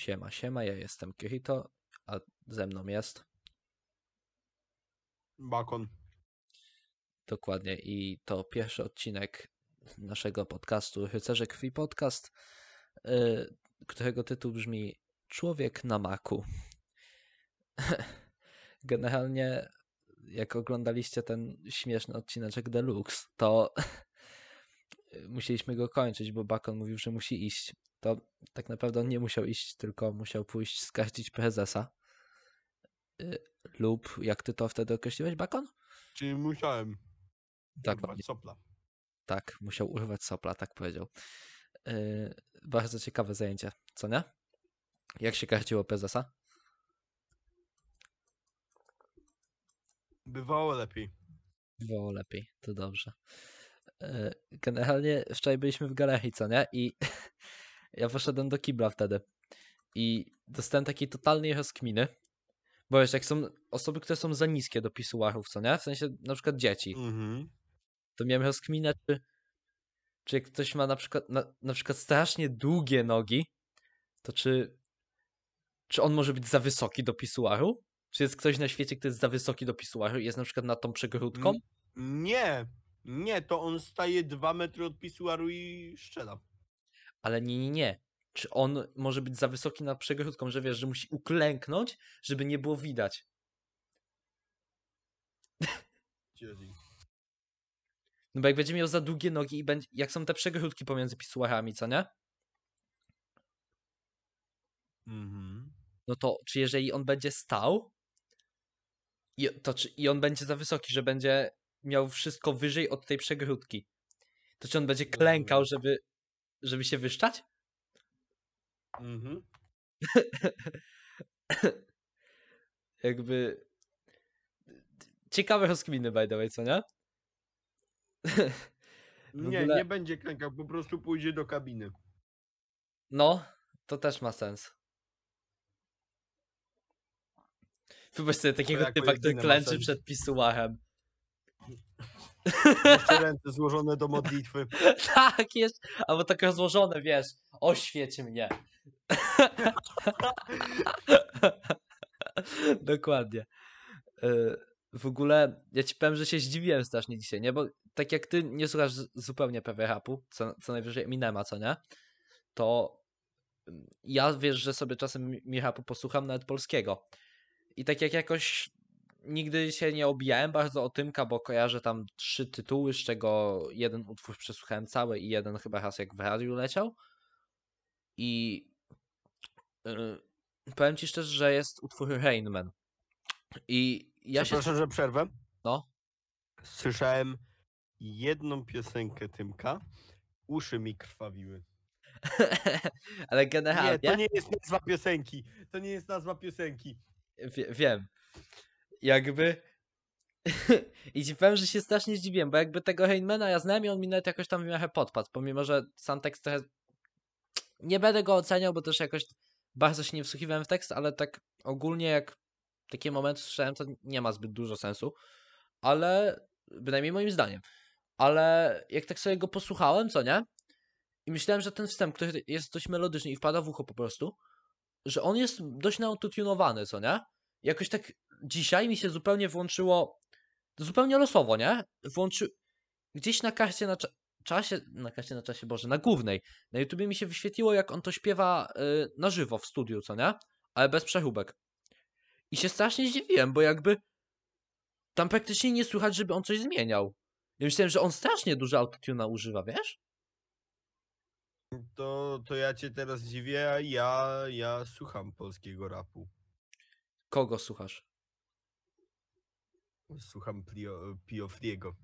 Siema, siema, ja jestem Kirito, a ze mną jest Bakon. dokładnie i to pierwszy odcinek naszego podcastu Rycerze Krwi Podcast, y, którego tytuł brzmi Człowiek na maku. Generalnie jak oglądaliście ten śmieszny odcineczek Deluxe, to musieliśmy go kończyć, bo Bakon mówił, że musi iść. To tak naprawdę on nie musiał iść, tylko musiał pójść skarcić prezesa. Y, Lub jak ty to wtedy określiłeś, Bakon? Czyli musiałem Tak, urwać sopla. tak, musiał urwać sopla, tak powiedział. Yy, bardzo ciekawe zajęcie, co nie? Jak się karciło prezesa? Bywało lepiej. Było lepiej, to dobrze. Yy, generalnie wczoraj byliśmy w galerii, co nie? I ja poszedłem do kibla wtedy. I dostałem takiej totalnej rozkminy. Bo wiesz, jak są osoby, które są za niskie do pisuarów, co nie? W sensie na przykład dzieci. Mhm. to miałem rozkminę, czy, czy jak ktoś ma na przykład, na, na przykład strasznie długie nogi, to czy, czy on może być za wysoki do pisuaru? Czy jest ktoś na świecie, kto jest za wysoki do pisuaru i jest na przykład nad tą przegródką? Nie, nie, to on staje dwa metry od pisuaru i szczela. Ale nie, nie, nie. Czy on może być za wysoki nad przegródką, że wiesz, że musi uklęknąć, żeby nie było widać? No bo jak będzie miał za długie nogi i będzie, jak są te przegródki pomiędzy pisuarami, co nie? Mhm. no to czy jeżeli on będzie stał, i, to czy, i on będzie za wysoki, że będzie miał wszystko wyżej od tej przegródki, to czy on będzie klękał, żeby, żeby się wyszczać? Mhm. Jakby. Ciekawe rozkminy, by the way, co nie? Nie, ogóle- nie będzie klękał, po prostu pójdzie do kabiny. No, to też ma sens. Wyobraź sobie takiego typa, który klęczy przed pisuarem. Jeszcze ręce złożone do modlitwy. tak, jest. Albo tak rozłożone, wiesz. Oświeć mnie. Dokładnie. Y, W ogóle ja ci powiem, że się zdziwiłem strasznie dzisiaj, nie? Bo tak jak ty nie słuchasz zupełnie prawie rapu, co, co najwyżej Eminema, co nie? To mm, ja wiesz, że sobie czasem mi- mi rapu posłucham nawet polskiego. I tak jak jakoś nigdy się nie obijałem bardzo o Tymka, bo kojarzę tam trzy tytuły, z czego jeden utwór przesłuchałem cały i jeden chyba raz jak w radiu leciał. I yy, powiem ci szczerze, że jest utwór Rainman. I ja się... Przepraszam, że przerwę. No, Słyszałem jedną piosenkę Tymka. Uszy mi krwawiły. ale Nie, generalnie... to nie jest nazwa piosenki. To nie jest nazwa piosenki. Wie, wiem. Jakby. I ci powiem, że się strasznie zdziwiłem, bo jakby tego Rainmana ja znałem i on mi nawet jakoś tam miarę podpadł, pomimo, że sam tekst trochę... Nie będę go oceniał, bo też jakoś bardzo się nie wsłuchiwałem w tekst, ale tak ogólnie jak takie momenty słyszałem, to nie ma zbyt dużo sensu, ale bynajmniej moim zdaniem. Ale jak tak sobie go posłuchałem, co nie? I myślałem, że ten wstęp, który jest dość melodyczny i wpada w ucho po prostu, że on jest dość naautotunowany, co nie? Jakoś tak dzisiaj mi się zupełnie włączyło, zupełnie losowo, nie? Włączy... Gdzieś na karcie na cza- czasie, na karcie na czasie, Boże, na głównej, na YouTubie mi się wyświetliło, jak on to śpiewa y, na żywo w studiu, co nie? Ale bez przeróbek. I się strasznie zdziwiłem, bo jakby tam praktycznie nie słychać, żeby on coś zmieniał. Ja myślałem, że on strasznie dużo autotuna używa, wiesz? To, to ja cię teraz dziwię, a ja, ja słucham polskiego rapu. Kogo słuchasz? Słucham Pio, Piofriego.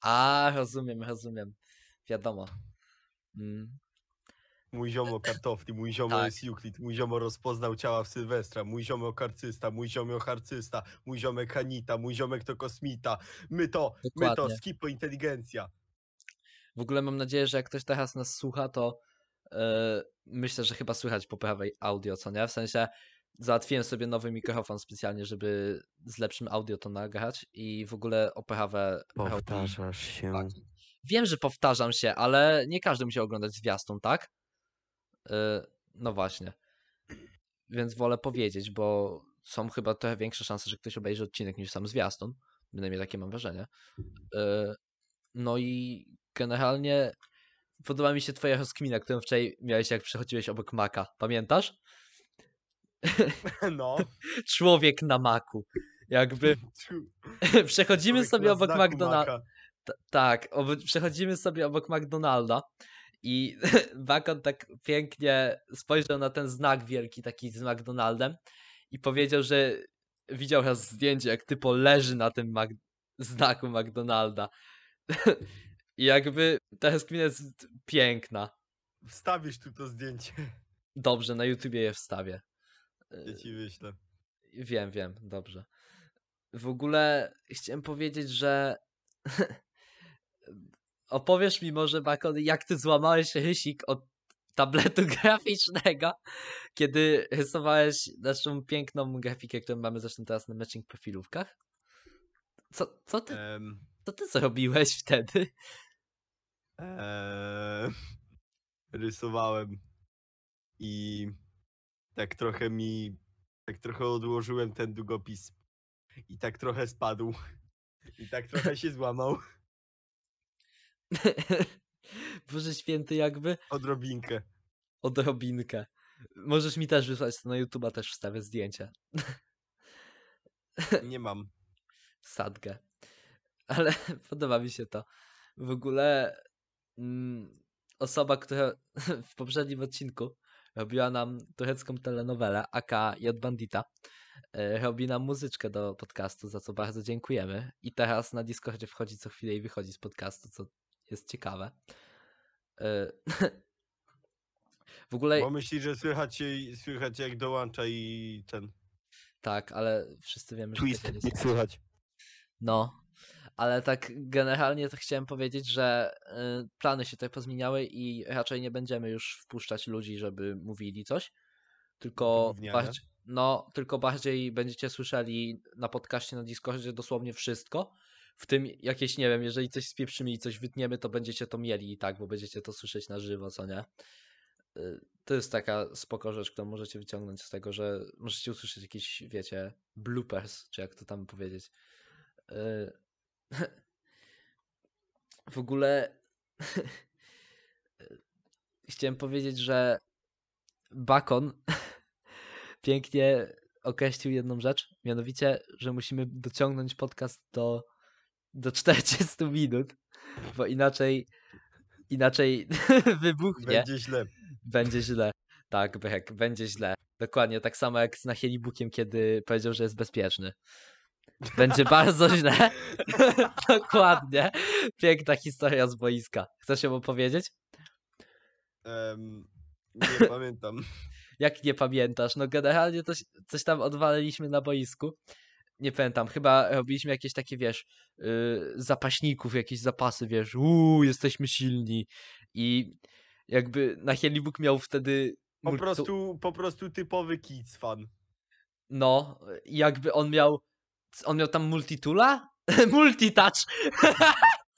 A, rozumiem, rozumiem. Wiadomo. Mm. Mój ziomo kartofli, mój ziomo Tak. jest Euclid, mój ziomo rozpoznał ciała w Sylwestra, mój ziomo karcysta, mój ziomo harcysta, mój ziomek Hanita, mój ziomek to kosmita. My to, my to, Dokładnie. skipo inteligencja. W ogóle mam nadzieję, że jak ktoś teraz nas słucha, to e, myślę, że chyba słychać po prawej audio, co nie? W sensie załatwiłem sobie nowy mikrofon specjalnie, żeby z lepszym audio to nagrać i w ogóle oprawę robi- Powtarzasz się. tak. Wiem, że powtarzam się, ale nie każdy musi oglądać zwiastun, tak? E, no właśnie. więc wolę powiedzieć, bo są chyba trochę większe szanse, że ktoś obejrzy odcinek niż sam zwiastun. Przynajmniej takie mam wrażenie. E, No i generalnie podoba mi się twoja rozkmina, którą wczoraj miałeś, jak przechodziłeś obok Maka. Pamiętasz? No. Człowiek na Maku. Jakby przechodzimy Człowiek sobie obok McDonalda. Tak, przechodzimy sobie obok McDonalda i Bakon tak pięknie spojrzał na ten znak wielki taki z McDonaldem i powiedział, że widział raz zdjęcie, jak typo leży na tym Mac- znaku McDonalda. I jakby ta rozkmina jest piękna. Wstawisz tu to zdjęcie. Dobrze, na YouTubie je wstawię. Ja ci wyślę. Wiem, wiem, dobrze. W ogóle chciałem powiedzieć, że opowiesz mi może, Bakon, jak ty złamałeś rysik od tabletu graficznego, kiedy rysowałeś naszą piękną grafikę, którą mamy zresztą teraz na matching profilówkach? Co, co, ty, Em, co ty zrobiłeś wtedy? em, rysowałem i tak trochę mi, tak trochę odłożyłem ten długopis i tak trochę spadł i tak trochę się złamał Boże święty, jakby odrobinkę. odrobinkę. Możesz mi też wysłać, to na YouTube'a też wstawię zdjęcie. Nie mam. sadgę. Ale podoba mi się to. W ogóle mm, osoba, która w poprzednim odcinku robiła nam turecką telenowelę, aka J Bandita, e, robi nam muzyczkę do podcastu, za co bardzo dziękujemy. I teraz na Discordzie wchodzi co chwilę i wychodzi z podcastu, co jest ciekawe. E, W ogóle Bo myśli, że słychać, słychać jak dołącza i ten. tak, ale wszyscy wiemy, że Twist tego nie nie słychać. No, ale tak generalnie to chciałem powiedzieć, że y, plany się tutaj pozmieniały i raczej nie będziemy już wpuszczać ludzi, żeby mówili coś, tylko bardziej, no, tylko bardziej będziecie słyszeli na podcaście na Discordzie dosłownie wszystko, w tym jakieś, nie wiem, jeżeli coś spieprzymy i coś wytniemy, to będziecie to mieli i tak, bo będziecie to słyszeć na żywo, co nie? Y, To jest taka spoko rzecz, którą możecie wyciągnąć z tego, że możecie usłyszeć jakieś, wiecie, bloopers, czy jak to tam powiedzieć. W ogóle chciałem powiedzieć, że Bakon pięknie określił jedną rzecz, mianowicie, że musimy dociągnąć podcast do, do 40 minut, bo inaczej inaczej wybuchnie. Będzie źle. Będzie źle. Tak, Brek, będzie źle. Dokładnie, tak samo jak z Nachilibukiem, kiedy powiedział, że jest bezpieczny. Będzie bardzo źle. Dokładnie. Piękna historia z boiska. Chcesz ją opowiedzieć? Em, nie pamiętam. Jak nie pamiętasz? No generalnie coś, coś tam odwaliliśmy na boisku. Nie pamiętam, chyba robiliśmy jakieś takie, wiesz, yy, zapaśników, jakieś zapasy, wiesz, uuu, jesteśmy silni. I jakby Nachilibuk miał wtedy... Po prostu, po prostu typowy kids fan. No, i jakby on miał. On miał tam multitula? Multitouch!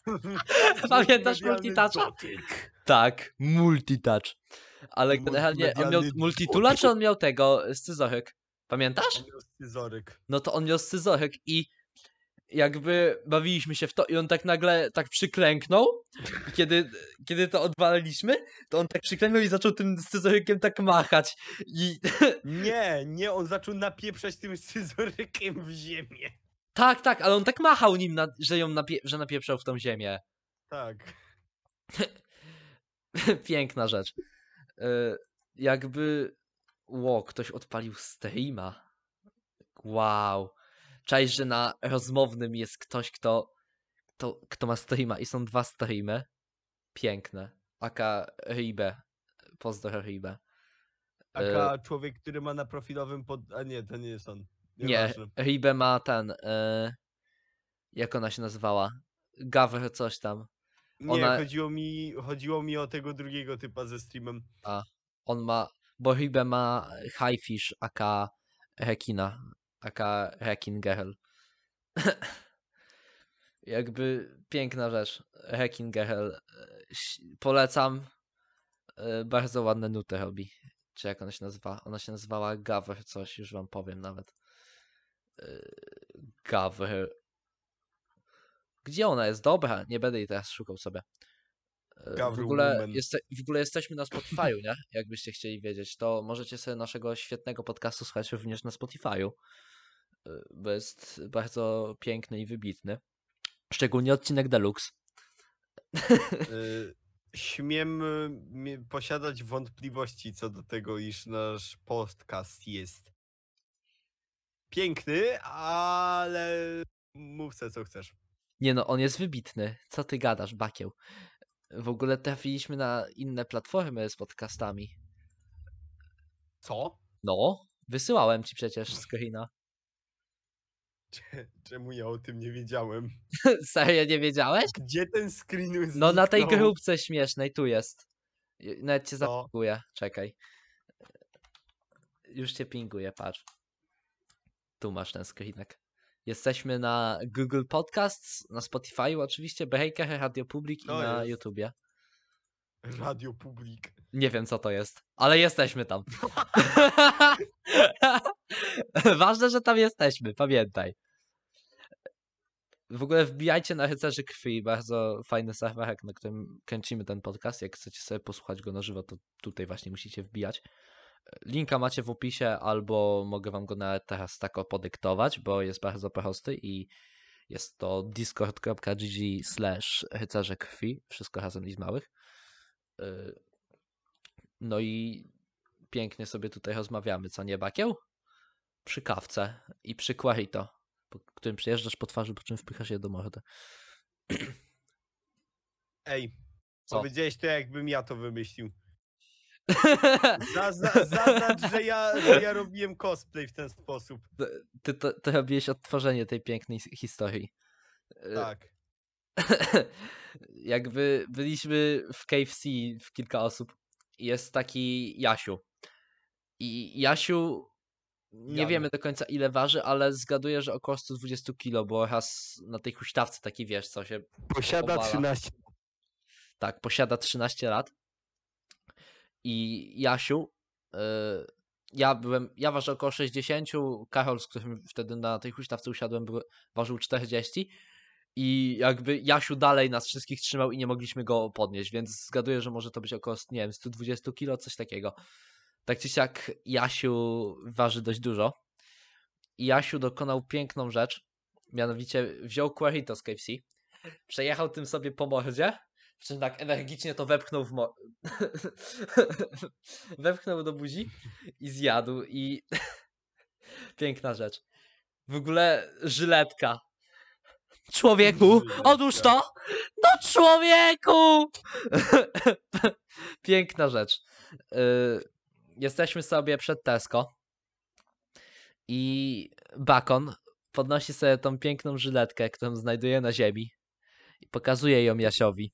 Pamiętasz multitoucha? Tak, multitouch. Ale generalnie on miał multitula, czy on miał tego scyzoryk? Pamiętasz? On miał scyzoryk. No to on miał scyzoryk i jakby bawiliśmy się w to i on tak nagle tak przyklęknął. I kiedy, kiedy to odwaliliśmy, to on tak przyklęknął i zaczął tym scyzorykiem tak machać. I Nie, nie, on zaczął napieprzać tym scyzorykiem w ziemię. tak, tak, ale on tak machał nim, na, że ją napie, że napieprzał w tą ziemię. Tak. Piękna rzecz. E, Jakby. Ło, ktoś odpalił streama. Wow. Czaisz, że na rozmownym jest ktoś, kto, kto, kto ma streama i są dwa streamy. Piękne. Aka Ribe. Pozdro Ribe. E, Taka człowiek, który ma na profilowym pod... A nie, to nie jest on. Nie, Nieważne. Ribe ma ten. E, jak ona się nazywała? Gawr coś tam. Nie, ona- chodziło, mi, chodziło mi o tego drugiego typa ze streamem. On ma. Bo Ribe ma Highfish, aka Rekina. Aka Rekin Girl. Jakby piękna rzecz. Rekin Girl. e, Polecam. E, Bardzo ładne nuty robi. Czy jak ona się nazywa? Ona się nazywała Gaver coś, już wam powiem nawet. Yy, Gaver. Gdzie ona jest? Dobra, nie będę jej teraz szukał sobie. W ogóle, jeste, w ogóle jesteśmy na Spotify'u, nie? Jakbyście chcieli wiedzieć, to możecie sobie naszego świetnego podcastu słuchać również na Spotify'u, bo jest bardzo piękny i wybitny. Szczególnie odcinek Deluxe. Y, Śmiem y, posiadać wątpliwości co do tego, iż nasz podcast jest piękny, ale mów se co chcesz. Nie no, on jest wybitny. Co ty gadasz, Bakieł? W ogóle trafiliśmy na inne platformy z podcastami. Co? No, wysyłałem ci przecież screena. Czemu ja o tym nie wiedziałem? Serio nie wiedziałeś? Gdzie ten screen No na tej grupce śmiesznej, tu jest. Nawet cię zapinguję, czekaj. Już cię pinguję, patrz. Tu masz ten screenek. Jesteśmy na Google Podcasts, na Spotify oczywiście, Breaker, Radio Public i To na jest. YouTubie. Radio Publik. Nie wiem co to jest, ale jesteśmy tam. Ważne, że tam jesteśmy, pamiętaj. W ogóle wbijajcie na Rycerzy Krwi, bardzo fajny serwerek, na którym kręcimy ten podcast. Jak chcecie sobie posłuchać go na żywo, to tutaj właśnie musicie wbijać. Linka macie w opisie, albo mogę wam go nawet teraz tak podyktować, bo jest bardzo prosty i jest to discord.gg slash rycerze krwi, wszystko razem i z małych. Y, No i pięknie sobie tutaj rozmawiamy, co nie, Bakieł? Przy kawce i przy Quarito, po którym przyjeżdżasz po twarzy, po czym wpychasz je do mordy. Ej, Co? powiedziałeś to jakbym ja to wymyślił. Zazna- Zaznacz, że ja, że ja robiłem cosplay w ten sposób. Ty, to, ty robiłeś odtworzenie tej pięknej historii. Y, Tak. Jakby byliśmy w KFC w kilka osób. Jest taki Jasiu. I Jasiu nie Jan. wiemy do końca ile waży, ale zgaduję, że około 120 kilo, bo raz na tej huśtawce taki wiesz, co się Posiada Obala. 13. tak, posiada 13 lat. I Jasiu, y, ja byłem, ja ważę około 60, Karol, z którym wtedy na tej huśtawce usiadłem, był, ważył 40 i jakby Jasiu dalej nas wszystkich trzymał i nie mogliśmy go podnieść, więc zgaduję, że może to być około, nie wiem, 120 kilo, coś takiego. Tak czy siak Jasiu waży dość dużo. I Jasiu dokonał piękną rzecz, mianowicie wziął Quarito z KFC, przejechał tym sobie po mordzie, przy czym tak energicznie to wepchnął w mo... wepchnął do buzi i zjadł i piękna rzecz. W ogóle żyletka. Człowieku, odłóż to! No człowieku! Piękna rzecz. Y, Jesteśmy sobie przed Tesco i Bakon podnosi sobie tą piękną żyletkę, którą znajduje na ziemi i pokazuje ją Jasiowi.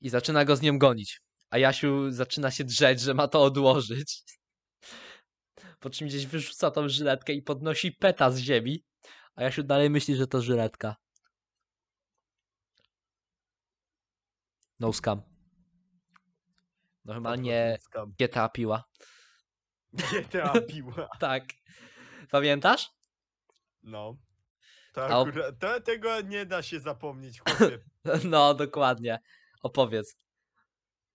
I zaczyna go z nią gonić. A Jasiu zaczyna się drzeć, że ma to odłożyć. Po czym gdzieś wyrzuca tą żyletkę i podnosi peta z ziemi. A Jasiu dalej myśli, że to żyletka. No scam. Normalnie. GTA piła. GTA piła. Tak. Pamiętasz? No. To akurat, to, tego nie da się zapomnieć, chłopie. No, dokładnie. Opowiedz.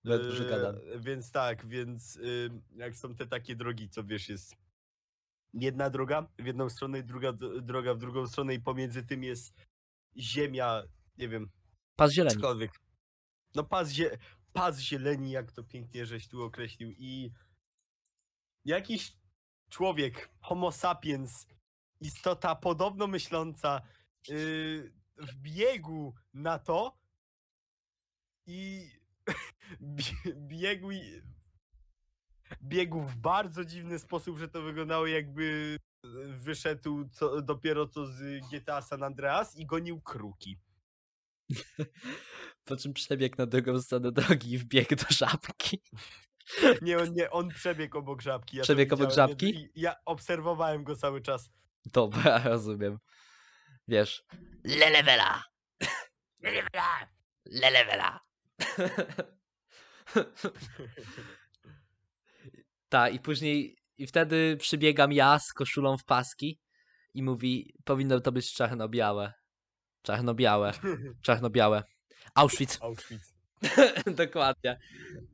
Yy. Więc tak, więc y, jak są te takie drogi, co wiesz, jest jedna droga w jedną stronę i druga droga w drugą stronę i pomiędzy tym jest ziemia, nie wiem, Pas zieleni. cokolwiek. No pas, zie pas zieleni, jak to pięknie żeś tu określił i jakiś człowiek, homo sapiens, istota podobno myśląca, yy, wbiegł na to i bie- biegł, biegł w bardzo dziwny sposób, że to wyglądało jakby wyszedł co, dopiero co z GTA San Andreas i gonił kruki. Po czym przebiegł na drugą stronę drogi i wbiegł do żabki. Nie, on, nie, on przebiegł obok żabki. Ja Przebiegł obok żabki? Ja, ja obserwowałem go cały czas. Dobra, rozumiem. Wiesz. Lelewela! Lelewela! Tak, i później, i wtedy przybiegam ja z koszulą w paski i mówi, powinno to być czarno-białe. Czarno-białe, czarno-białe. Auschwitz. Auschwitz. Dokładnie.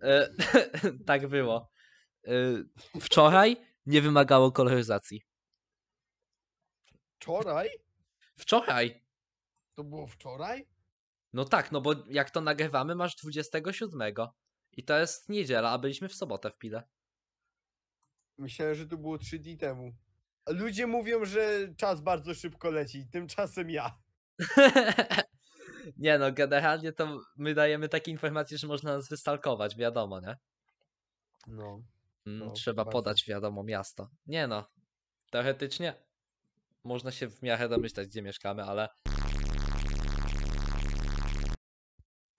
E, tak było. E, Wczoraj nie wymagało koloryzacji. Wczoraj? Wczoraj. To było wczoraj? No tak, no bo jak to nagrywamy, masz 27. I to jest niedziela, a byliśmy w sobotę w Pile. Myślałem, że to było trzy dni temu. Ludzie mówią, że czas bardzo szybko leci, tymczasem ja. nie no, generalnie to my dajemy takie informacje, że można nas wystalkować, wiadomo, nie? No. Mm, No, Trzeba podać wiadomo miasto. Nie no, teoretycznie można się w miarę domyślać, gdzie mieszkamy, ale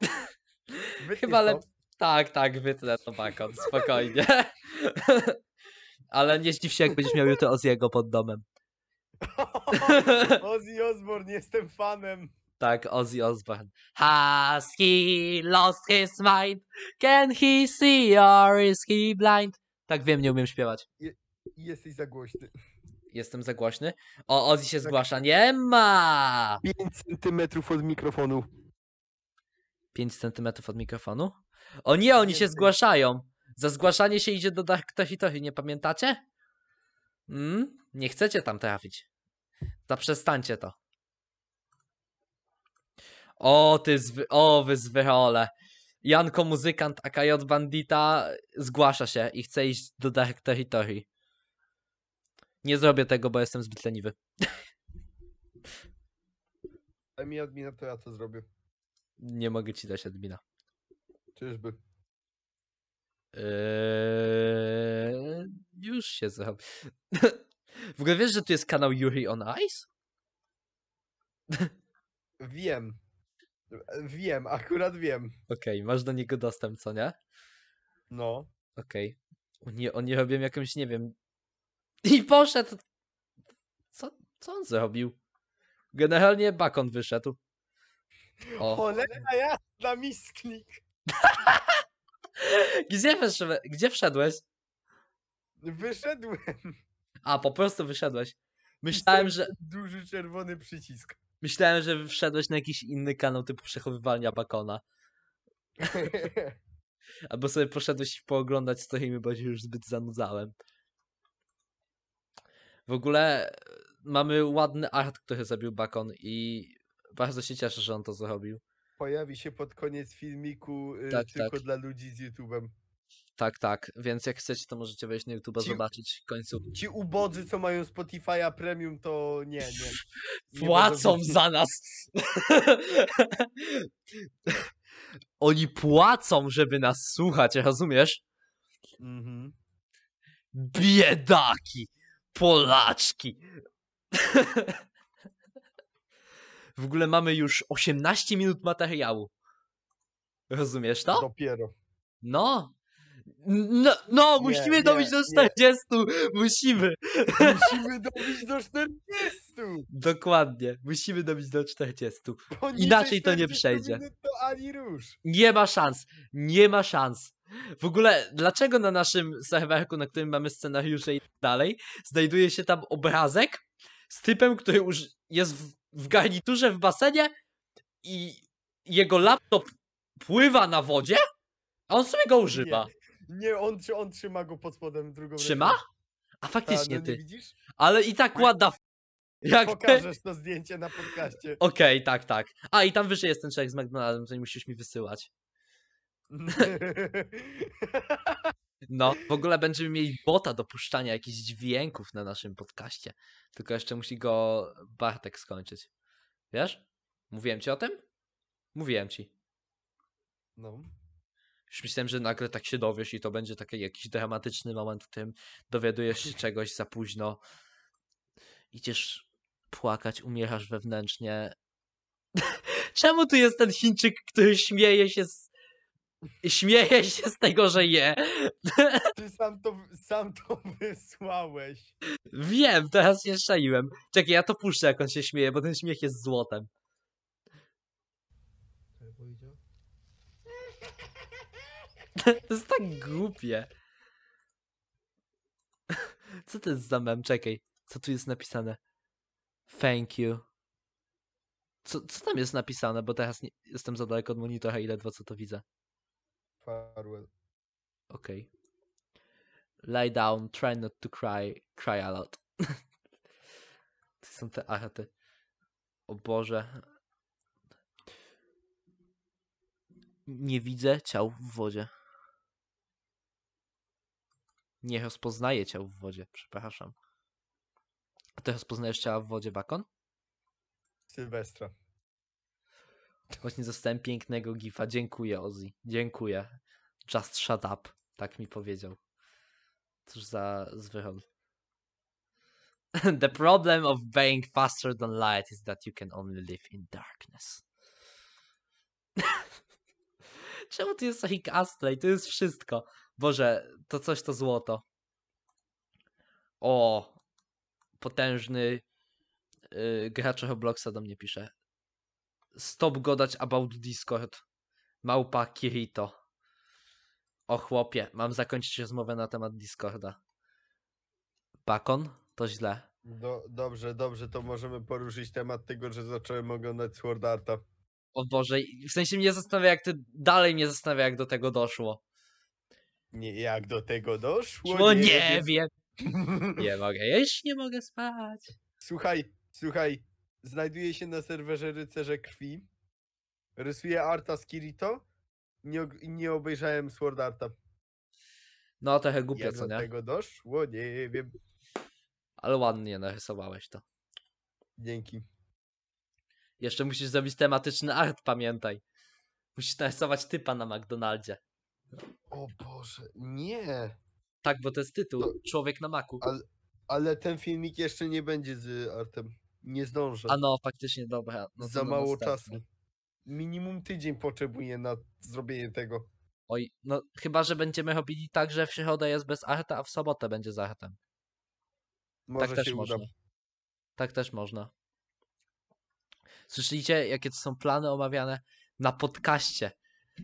Chyba lep... Tak, tak, wytnę to bakon, spokojnie. Ale nie zdziw się, jak będziesz miał jutro Oziego pod domem. Ozzy Osbourne, jestem fanem. Tak, Ozzy Osbourne. Has he lost his mind? Can he see or is he blind? Tak wiem, nie umiem śpiewać. Jesteś za głośny. Jestem za głośny. O, Ozzy się Tak. zgłasza. Nie ma! 5 centymetrów od mikrofonu. 5 centymetrów od mikrofonu? O nie, oni się zgłaszają. Za zgłaszanie się idzie do Dark Tohi, nie pamiętacie? Mm? Nie chcecie tam trafić. Zaprzestańcie to. O, ty zwy... O, wy zwyrole. Janko Muzykant, AKJ Bandita zgłasza się i chce iść do Dark Territory. Nie zrobię tego, bo jestem zbyt leniwy. Daj mi admina, to ja to zrobię. Nie mogę ci dać admina. Czyżby. Eee, już się zrobi. W ogóle wiesz, że tu jest kanał Yuri on Ice? Wiem. Wiem, akurat wiem. Okej, masz do niego dostęp, co nie? No. Okej. Oni, oni robią jakąś, nie wiem. I poszedł! Co, co on zrobił? Generalnie Bakon wyszedł. O. Cholera jasna, misklik. Gdzie, wyszedłe- gdzie wszedłeś? Wyszedłem. A, po prostu wyszedłeś. Myślałem, że, Duży czerwony przycisk. Myślałem, że wszedłeś na jakiś inny kanał typu przechowywania Bakona. Albo sobie poszedłeś pooglądać streamy, bo się już zbyt zanudzałem. W ogóle e, mamy ładny art, który zrobił Bakon i bardzo się cieszę, że on to zrobił. Pojawi się pod koniec filmiku y, Tak, tylko tak. dla ludzi z YouTube'em. Tak, tak, więc jak chcecie, to możecie wejść na YouTube Ci- zobaczyć końcu. Ci ubodzy, co mają Spotify'a Premium, to nie, nie. nie Płacą za nas! Oni płacą, żeby nas słuchać, rozumiesz? Mhm. Biedaki! Polaczki! W ogóle mamy już 18 minut materiału. Rozumiesz to? Dopiero. No! No, no musimy nie, dobić do nie. 40! Musimy! Musimy dobić do 40! Dokładnie, musimy dobić do 40. Poniżej Inaczej to nie 40 przejdzie. To ani rusz. Nie ma szans, nie ma szans. W ogóle, dlaczego na naszym serwerku, na którym mamy scenariusze i tak dalej, znajduje się tam obrazek z typem, który już jest w, w garniturze w basenie i jego laptop pływa na wodzie, a on sobie go używa. Nie, on, trzy- on trzyma go pod spodem drugą Trzyma? ręką. A Ta, faktycznie no nie ty. widzisz? Ale i tak ładna. f- Jak. Pokażesz to zdjęcie na podcaście. Okej, tak, tak. A i tam wyżej jest ten człowiek z McDonaldem, to nie musisz mi wysyłać. No, w ogóle będziemy mieli bota do puszczania jakichś dźwięków na naszym podcaście. Tylko jeszcze musi go Bartek skończyć. Wiesz? Mówiłem ci o tym? Mówiłem ci. No. Już myślałem, że nagle tak się dowiesz i to będzie taki jakiś dramatyczny moment, w którym dowiadujesz się czegoś za późno. Idziesz płakać, umierasz wewnętrznie. Czemu tu jest ten Chińczyk, który śmieje się z... Śmieje się z tego, że je. Ty sam to, sam to wysłałeś. Wiem, teraz się szaiłem. Czekaj, ja to puszczę, jak on się śmieje, bo ten śmiech jest złotem. To jest tak głupie. Co to jest za mem? Czekaj. Co tu jest napisane? Thank you. Co, co tam jest napisane? Bo teraz nie, jestem za daleko od monitora i ledwo co to widzę. Farewell. Okej. Lie down, try not to cry, cry a lot. to są te arty. O Boże. Nie widzę ciał w wodzie. Nie rozpoznaję ciał w wodzie, przepraszam. A ty rozpoznajesz ciała w wodzie, Bakon? Sylwestra. Właśnie dostałem pięknego gifa. Dziękuję, Ozzy. Dziękuję. Just shut up. Tak mi powiedział. Cóż za zwyrol. The problem of being faster than light is that you can only live in darkness. Czemu tu jest taki cosplay? To jest wszystko. Boże, to coś to złoto. O, potężny yy, gracz Robloxa do mnie pisze. Stop godać about Discord. Małpa Kirito. O chłopie, mam zakończyć rozmowę na temat Discorda. Bakon? To źle. Do, dobrze, dobrze, to możemy poruszyć temat tego, że zacząłem oglądać Sword Arta. O Boże, w sensie mnie zastanawia, jak ty dalej mnie zastanawia, jak do tego doszło. Nie, jak do tego doszło? No nie wiem. Nie mogę jeść, nie mogę spać. Słuchaj, słuchaj, znajduję się na serwerze Rycerze Krwi, rysuję Arta z Kirito nie, og- nie obejrzałem Sword Arta. No trochę głupio, Jak co do nie? tego doszło? Nie wiem. Ale ładnie narysowałeś to. Dzięki. Jeszcze musisz zrobić tematyczny art, pamiętaj. Musisz narysować typa na McDonaldzie. O Boże, nie. Tak, bo to jest tytuł. Człowiek na maku. Ale, ale ten filmik jeszcze nie będzie z Artem. Nie zdążę. A no, faktycznie, dobra. No Za na mało następny. czasu. Minimum tydzień potrzebuję na zrobienie tego. Oj, no chyba, że będziemy robili tak, że w środę jest bez arta, a w sobotę będzie z artem. Może tak też się można. uda. Tak też można. Słyszeliście, jakie to są plany omawiane na podcaście?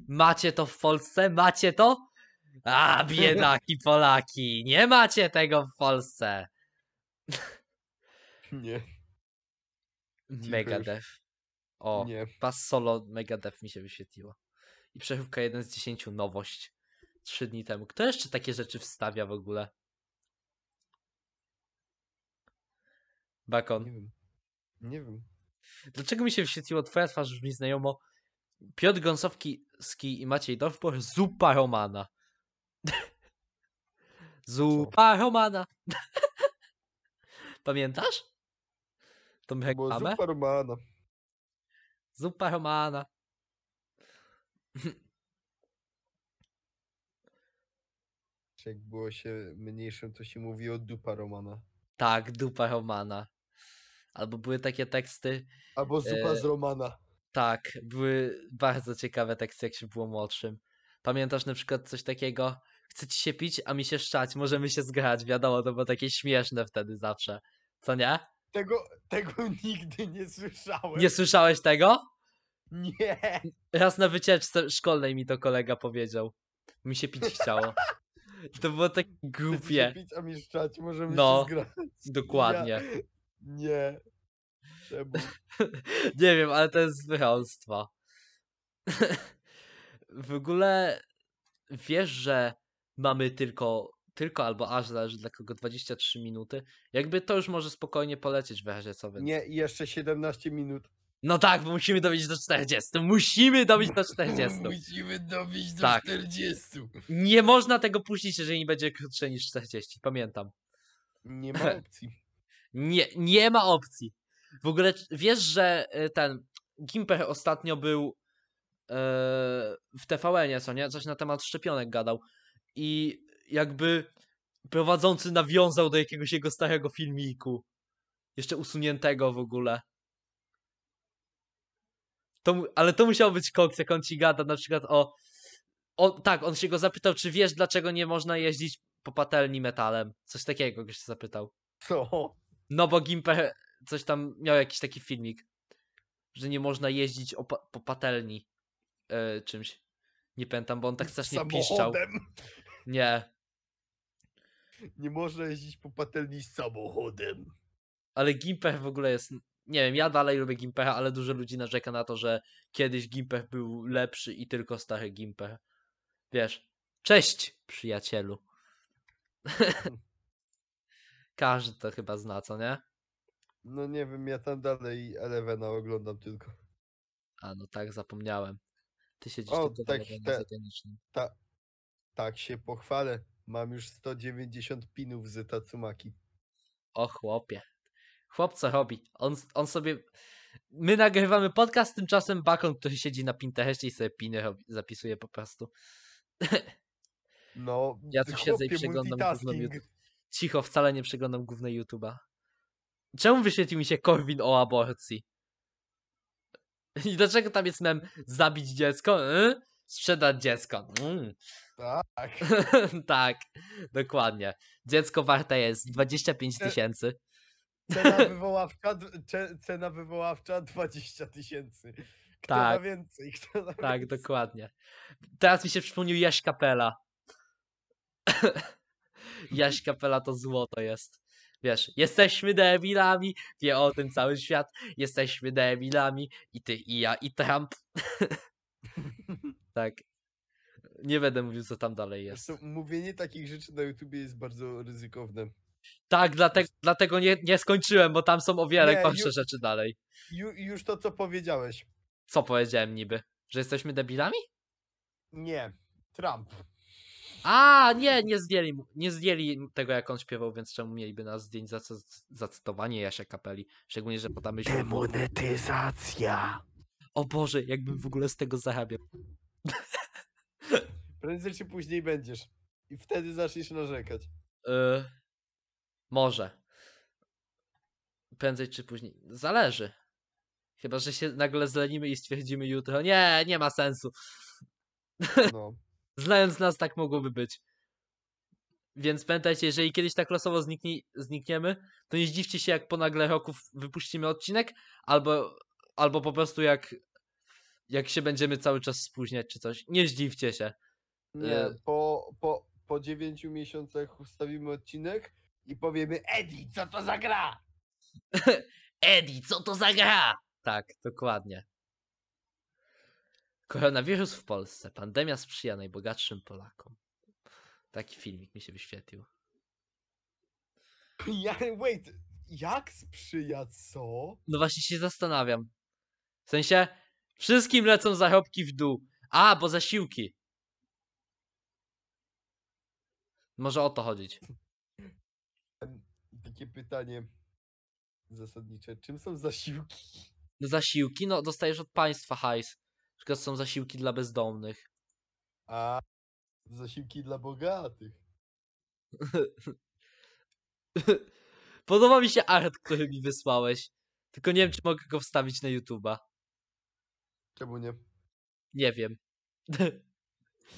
Macie to w Polsce? Macie to? A, biedaki Polaki! Nie macie tego w Polsce! Nie, Megadeth. O, nie. pas solo Megadeth mi się wyświetliło. I przechówka 1 z 10, nowość. Trzy dni temu. Kto jeszcze takie rzeczy wstawia w ogóle? Bakon. Nie wiem. Nie wiem. Dlaczego mi się wyświetliło twoja twarz brzmi znajomo? Piotr Gąsowski i Maciej Dorfbor, zupa Romana. zupa Romana. Pamiętasz? Tą reklamę? zupa romana. Zupa Romana. Jak było się mniejszym, to się mówi o dupa romana. Tak, dupa Romana. Albo były takie teksty, Albo zupa E, z romana. Tak, były bardzo ciekawe teksty, jak się było młodszym. Pamiętasz na przykład coś takiego? Chce ci się pić, a mi się szczać, możemy się zgrać. Wiadomo, to było takie śmieszne wtedy zawsze. Co nie? Tego, tego nigdy nie słyszałem. Nie słyszałeś tego? Nie. Raz na wycieczce szkolnej mi to kolega powiedział. Mi się pić chciało. To było tak Chce ci się głupie. pić, a mi szczać, możemy No, się zgrać. Dokładnie. Ja, nie. Czemu? Nie wiem, ale to jest wychałstwo. W ogóle wiesz, że mamy tylko, tylko albo aż zależy dla kogo 23 minuty. Jakby to już może spokojnie polecieć w razie co więc. Nie, jeszcze 17 minut. No tak, bo musimy dobić do 40. Musimy dobić do 40. Musimy dobić do Tak. 40. Nie można tego puścić, jeżeli nie będzie krótsze niż 40. Pamiętam. Nie ma opcji. Nie, nie ma opcji. W ogóle wiesz, że y, ten Gimper ostatnio był e, w TVN-ie, co nie? Coś na temat szczepionek gadał. I jakby prowadzący nawiązał do jakiegoś jego starego filmiku. Jeszcze usuniętego w ogóle. To, ale to musiał być koks, jak on ci gada na przykład o, o... Tak, on się go zapytał, czy wiesz, dlaczego nie można jeździć po patelni metalem. Coś takiego go się zapytał. Co? No bo Gimper coś tam miał jakiś taki filmik, że nie można jeździć po patelni e, czymś. Nie pamiętam, bo on tak strasznie piszczał. Nie. nie można jeździć po patelni z samochodem. Ale Gimpech w ogóle jest. Nie wiem, ja dalej lubię Gimpecha, ale dużo ludzi narzeka na to, że kiedyś Gimpech był lepszy i tylko stary Gimpech. Wiesz. Cześć, przyjacielu. Każdy to chyba zna, co nie? No nie wiem, ja tam dalej Elevena oglądam tylko. A no tak, zapomniałem. Ty siedzisz O, tylko w tak, Elevenie te-. Ta, tak się pochwalę. Mam już 190 pinów z Tatsumaki. O chłopie. Chłop co robi? On, on sobie. My nagrywamy podcast, tymczasem Bakon, który siedzi na Pinterestie i sobie piny robi, zapisuje po prostu. No, Ja tu siedzę i przeglądam multitasking. YouTube. Cicho, wcale nie przeglądam głównej YouTube'a. Czemu wyświetlił mi się Korwin o aborcji? I dlaczego tam jest mem zabić dziecko? Y? Sprzedać dziecko. Mm. Tak. tak, dokładnie. Dziecko warte jest 25 E, tysięcy. Cena wywoławcza, cena wywoławcza 20 tysięcy. Kto ma Tak. więcej? Kto Tak, więcej? dokładnie. Teraz mi się przypomniał Jaś Kapela. Jaś Kapela to złoto jest. Wiesz, jesteśmy debilami, wie o tym cały świat, jesteśmy debilami i ty, i ja, i Trump. tak. Nie będę mówił, co tam dalej jest. Zresztą mówienie takich rzeczy na YouTubie jest bardzo ryzykowne. Tak, dlatego, dlatego nie, nie skończyłem, bo tam są o wiele Nie, gorsze rzeczy dalej. Ju, już to, co powiedziałeś. Co powiedziałem niby? Że jesteśmy debilami? Nie. Trump. A, nie, nie zdjęli, mu- nie zdjęli tego, jak on śpiewał, więc czemu mieliby nas zdjąć za, za, za cytowanie Jasia Kapeli? Szczególnie, że podamy się... Demonetyzacja. O Boże, jakbym w ogóle z tego zarabiał. Prędzej czy później będziesz. I wtedy zaczniesz narzekać. Yy, może. Prędzej czy później. Zależy. Chyba, że się nagle zlenimy i stwierdzimy jutro. Nie, nie ma sensu. No. Znając nas, tak mogłoby być. Więc pamiętajcie, jeżeli kiedyś tak losowo zniknie, znikniemy, to nie zdziwcie się, jak po nagle roku w- wypuścimy odcinek, albo, albo po prostu jak, jak się będziemy cały czas spóźniać czy coś. Nie zdziwcie się. Nie, E. po, po, po 9 miesiącach ustawimy odcinek i powiemy Edi, co to za gra? Edi, co to za gra? Tak, dokładnie. Koronawirus w Polsce. Pandemia sprzyja najbogatszym Polakom. Taki filmik mi się wyświetlił. Ja, wait, jak sprzyja co? No właśnie się zastanawiam. W sensie, wszystkim lecą zarobki w dół. A, bo zasiłki. Może o to chodzić. Takie pytanie zasadnicze. Czym są zasiłki? No zasiłki, no dostajesz od państwa hajs. Przykład są zasiłki dla bezdomnych. A zasiłki dla bogatych. Podoba mi się art, który mi wysłałeś. Tylko nie wiem, czy mogę go wstawić na YouTube'a. Czemu nie? Nie wiem.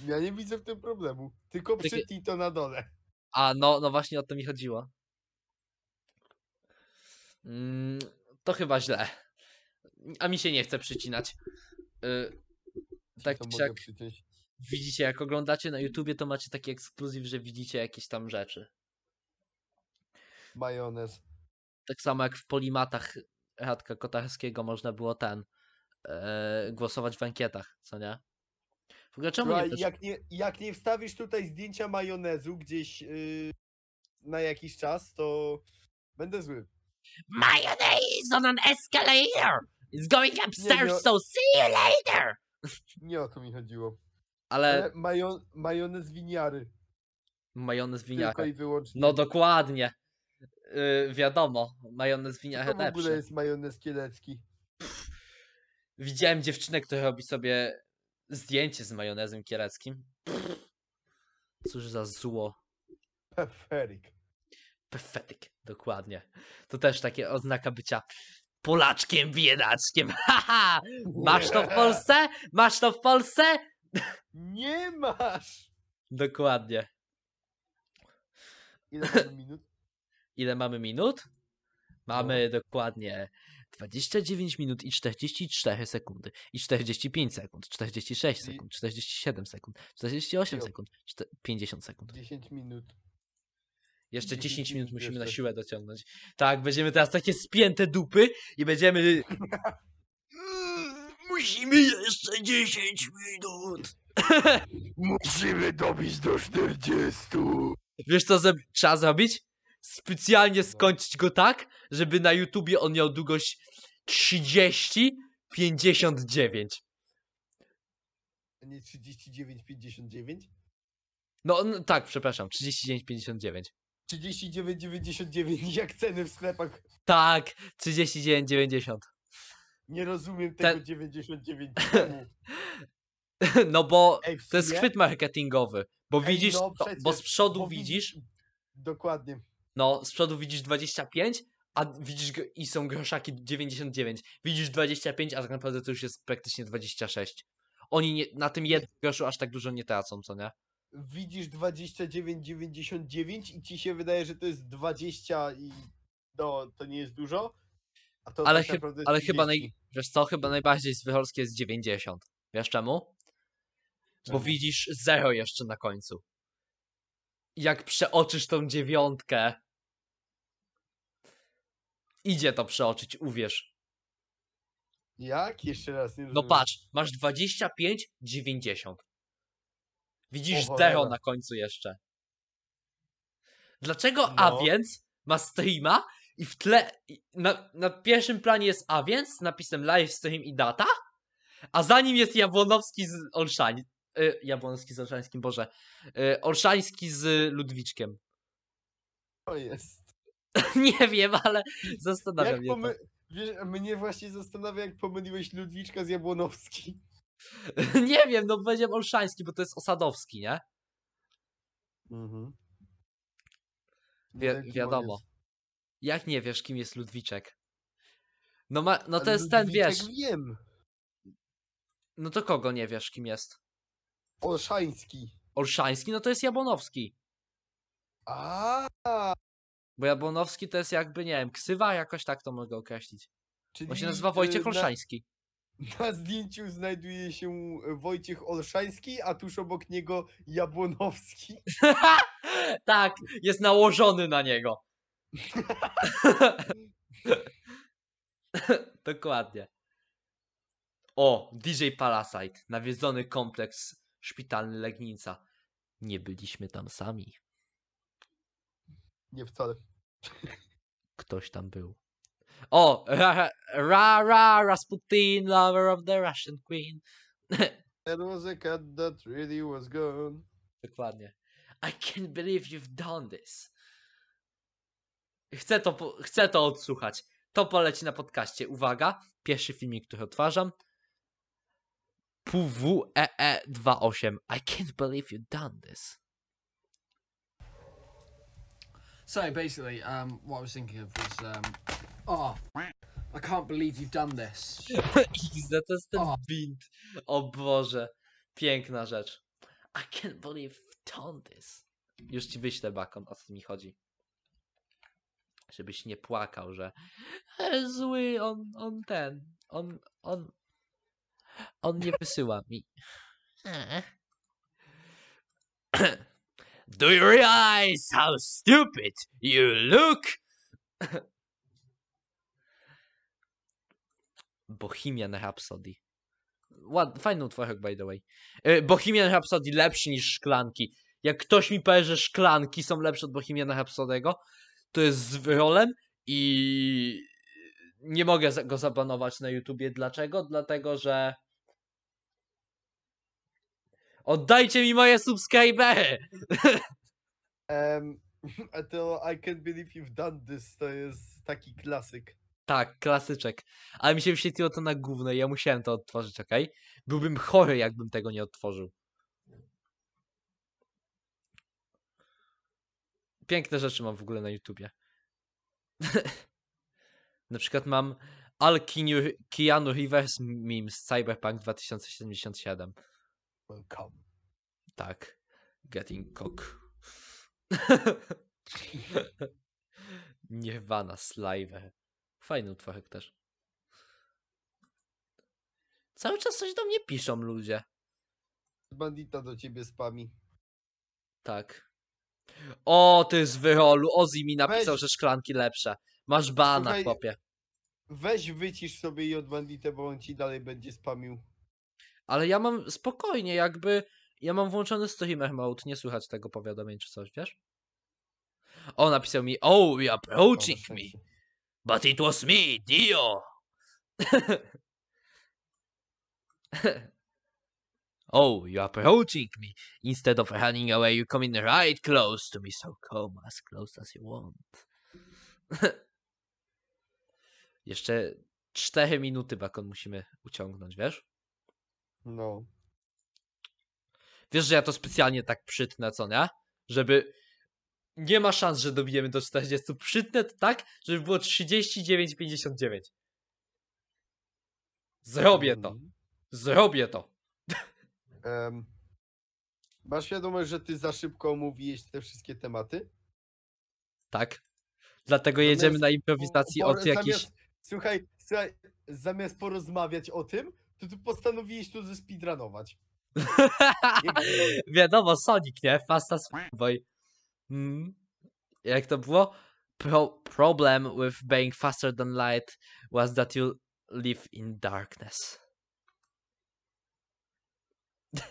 Ja nie widzę w tym problemu. Tylko Takie- przytnij to na dole. A, no, no właśnie o to mi chodziło. Mm, to chyba źle. A mi się nie chce przycinać. Y, Tak czy siak. widzicie, jak oglądacie na YouTubie, to macie taki ekskluzyw, że widzicie jakieś tam rzeczy. Majonez. Tak samo jak w polimatach Radka Kotarskiego można było ten e, głosować w ankietach, co nie? W ogóle czemu nie też... jak, nie, jak nie wstawisz tutaj zdjęcia majonezu gdzieś yy, na jakiś czas, to będę zły. Mayonnaise on an escalator! It's going upstairs, no- so see you later! Nie o to mi chodziło. Ale Ale majo, majonez winiary. majonez Tylko winiara. i wyłącznie. No dokładnie. Yy, wiadomo, majonez Co winiara to w ogóle lepszy. jest majonez kielecki? Widziałem dziewczynę, która robi sobie zdjęcie z majonezem kieleckim. Pff, Cóż za zło. Peferik. Perfetyk, dokładnie. To też takie oznaka bycia Polaczkiem, biedaczkiem. Haha! Masz to w Polsce? Masz to w Polsce? Nie masz! Dokładnie. Ile mamy minut? Ile mamy minut? Mamy dokładnie 29 minut i 44 sekundy, i 45 sekund, 46 I- sekund, 47 sekund, 48 Cicho. sekund, czte- 50 sekund. 10 minut. Jeszcze 10 10 minut musimy na siłę dociągnąć. Tak, będziemy teraz takie spięte dupy i będziemy... Musimy jeszcze 10 minut. Musimy dobić do 40. Wiesz co ze- trzeba zrobić? Specjalnie skończyć go tak, żeby na YouTubie on miał długość 30, 59. A nie 39,59? No, no tak, przepraszam, 39, 59. 39,99 jak ceny w sklepach. Tak, 39, 90. Nie rozumiem Ten- tego 99 czemu. No bo Ej, w to jest sumie- chwyt marketingowy, bo Ej, widzisz, no to, bo przecież, z przodu bo widzi- widzisz, Dokładnie. no z przodu widzisz 25, a widzisz gr- i są groszaki 99. Widzisz 25, a tak naprawdę to już jest praktycznie 26. Oni nie, na tym jednym groszu aż tak dużo nie tracą, co nie? Widzisz 29,99 i ci się wydaje, że to jest 20 i no, to nie jest dużo. A to Ale, tak chyb, naprawdę jest ale chyba, 30. naj, wiesz co, chyba najbardziej zwychorskie jest 90. Wiesz czemu? Bo Czemu? widzisz zero jeszcze na końcu. Jak przeoczysz tą dziewiątkę, idzie to przeoczyć, uwierz. Jak? Jeszcze raz, nie No patrz, masz 25, 90. Widzisz O zero na końcu jeszcze. Dlaczego No. Avience ma streama i w tle, na, na pierwszym planie jest Avience z napisem live stream i data, a za nim jest Jabłonowski z Olszań. Y, Jabłonowski z Olszańskim, Boże. Y, Olszański z Ludwiczkiem. To jest. Nie wiem, ale zastanawiam Jak to. pomy... Wiesz, mnie właśnie zastanawia, jak pomyliłeś Ludwiczka z Jabłonowski. Nie wiem, no powiedziałem Olszański, bo to jest Osadowski, nie? Mhm. No, wiadomo. Jak nie wiesz, kim jest Ludwiczek? No, ma, no to Ale jest ten, Ludwiczek wiesz. wiem. No to kogo nie wiesz, kim jest? Olszański. Olszański, no to jest Jabłonowski. A, Bo Jabłonowski to jest jakby, nie wiem, ksywa, jakoś tak to mogę określić. czyli On się nazywa Wojciech y, na, Olszański. Na zdjęciu znajduje się e, Wojciech Olszański, a tuż obok niego Jabłonowski. tak, jest nałożony na niego. Dokładnie. O, DJ Parasite, nawiedzony kompleks szpitalny Legnica. Nie byliśmy tam sami. Nie wcale. Ktoś tam był. O, ra, ra, ra Rasputin, lover of the Russian queen. That was a cat that really was gone. Dokładnie. I can't believe you've done this. Chcę to, chcę to odsłuchać. To poleci na podcaście. Uwaga, pierwszy filmik, który odtwarzam. PWEE28. I can't believe you've done this. So basically, um, what I was thinking of was, um, oh, I can't believe you've done this. Iza, to jest ten O. beat. O Boże. Piękna rzecz. I can't believe you've done this. Już ci wyślę bakon, o co mi chodzi. Żebyś nie płakał, że "E, zły, on, on ten, on, on, on nie wysyła mi. Do you realize how stupid you look? Bohemian Rhapsody. Ład, fajny utworek, by the way. E, Bohemian Rhapsody lepszy niż szklanki. Jak ktoś mi powie, że szklanki są lepsze od Bohemiana Rhapsodego, to jest z wyrolem i nie mogę go zabanować na YouTubie. Dlaczego? Dlatego, że oddajcie mi moje subskrybery! Um, to I can't believe you've done this to jest taki klasyk. Tak, klasyczek. Ale mi się wyświetliło to na gówno i ja musiałem to odtworzyć, okej? Byłbym chory, jakbym tego nie odtworzył. Piękne rzeczy mam w ogóle na YouTubie. na przykład mam All Keanu, Reeves memes Cyberpunk 2077. Welcome. Tak. Getting cock. Nirvana Sliver. Fajny utworek też. Cały czas coś do mnie piszą ludzie. Bandita do ciebie spami. Tak. O, ty z wyrolu. Ozzy mi napisał, Weź. że szklanki lepsze. Masz bana, Słuchaj, chłopie. Weź wycisz sobie i od banditę, bo on ci dalej będzie spamił. Ale ja mam spokojnie, jakby. Ja mam włączony streamer mode, nie słychać tego powiadomień czy coś, wiesz? O, napisał mi, oh, you're approaching me, szczęście. but it was me, Dio. oh, you're approaching me. Instead of running away, you come in right close to me, so come as close as you want. Jeszcze 4 minuty, Bakon, musimy uciągnąć, wiesz? No. Wiesz, że ja to specjalnie tak przytnę, co nie? Żeby. Nie ma szans, że dobijemy do 40. Przytnę to tak, żeby było 39,59. Zrobię to. Mhm. Zrobię to. Em, masz świadomość, że ty za szybko omówiłeś te wszystkie tematy? Tak. Dlatego jedziemy Zamiast na improwizacji od jakichś. Słuchaj, słuchaj, zamiast porozmawiać o tym, to ty postanowiłeś to ze speedrunować. Jak- Wiadomo, Sonic, nie? Fast as boy. Mm. Jak to było? Pro problem with being faster than light was that you live in darkness.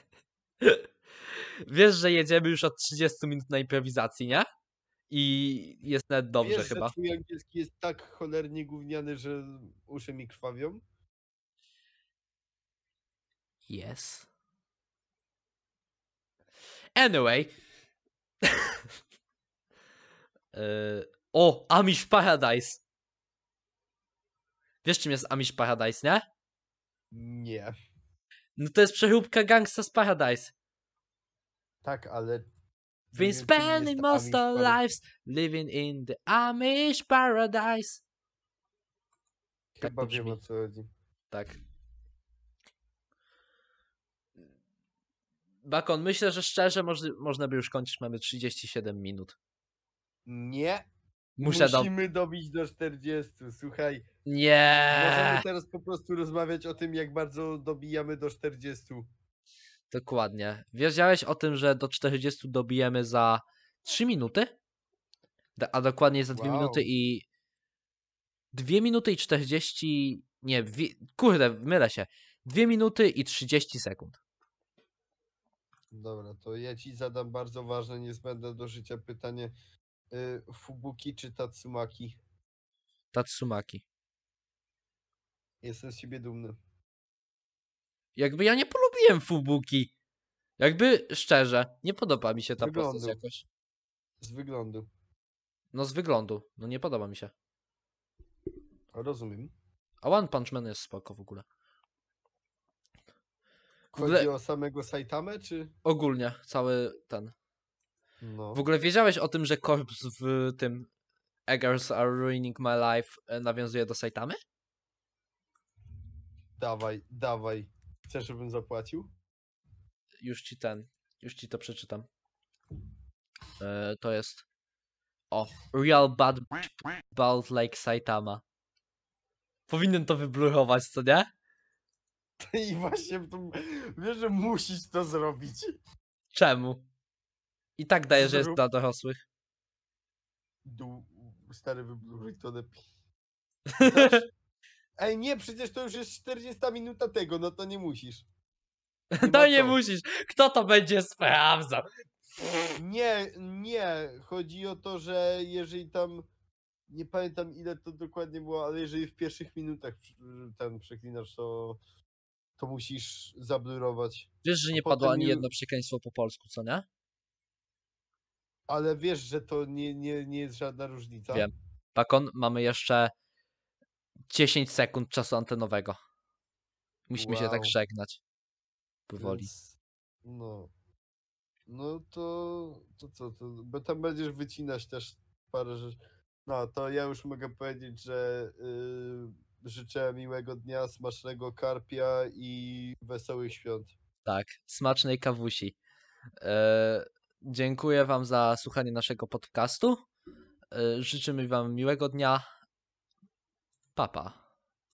Wiesz, że jedziemy już od 30 minut na improwizacji, nie? I jest nawet dobrze Wiesz, chyba. że twój angielski jest tak cholernie gówniany, że uszy mi krwawią? Yes. Anyway. Yy, o, Amish Paradise. Wiesz czym jest Amish Paradise, nie? Nie. No to jest przeróbka Gangsta z Paradise. Tak, ale... jest spending most our lives living in the Amish Paradise. tak Chyba wiem o co chodzi. Tak. Bakon, myślę, że szczerze moż, można by już kończyć. Mamy 37 minut. Nie. Muszę do... Musimy dobić do 40. Słuchaj, Nie! możemy teraz po prostu rozmawiać o tym, jak bardzo dobijamy do 40. Dokładnie. Wiedziałeś o tym, że do 40 dobijemy za 3 minuty? A dokładnie za 2 minuty Wow. i. 2 minuty i 40. Nie, dwie... kurde, mylę się. 2 minuty i 30 sekund. Dobra, to ja ci zadam bardzo ważne, niezbędne do życia pytanie. Y, Fubuki czy Tatsumaki? Tatsumaki. Jestem z siebie dumny. Jakby ja nie polubiłem Fubuki. Jakby szczerze, nie podoba mi się ta postać jakoś. Z wyglądu. No z wyglądu. No nie podoba mi się. Rozumiem. A One Punch Man jest spoko w ogóle. W Chodzi ogóle o samego Saitamę, czy? ogólnie cały ten. No. W ogóle wiedziałeś o tym, że korps w tym Eggers are ruining my life e, nawiązuje do Saitamy? Dawaj, dawaj. Chcesz, żebym zapłacił? Już ci ten, już ci to przeczytam. E, to jest o, Real Bad Bald Like Saitama. Powinien to wyblurować, co nie? I właśnie to, wiesz, że musisz to zrobić. Czemu? I tak daje, że jest dla dorosłych. Du, stary wybluruj to lepiej. Ej, nie, przecież to już jest 40 minuta tego, no to nie musisz. Nie ma nie co. musisz. Kto to będzie sprawdzał? Nie, nie. Chodzi o to, że jeżeli tam. Nie pamiętam ile to dokładnie było, ale jeżeli w pierwszych minutach przy- ten przeklinasz, to. To musisz zablurować. Wiesz, że nie potem padło ani jedno przekleństwo po polsku, co nie? Ale wiesz, że to nie, nie, nie jest żadna różnica. Wiem. Bakon, mamy jeszcze 10 sekund czasu antenowego. Musimy się tak Wow. żegnać. Powoli. Więc, no. No to, to co, to, bo tam będziesz wycinać też parę rzeczy. No to ja już mogę powiedzieć, że y, życzę miłego dnia, smacznego karpia i wesołych świąt. Tak, smacznej kawusi. E, dziękuję Wam za słuchanie naszego podcastu. E, życzymy Wam miłego dnia. Papa.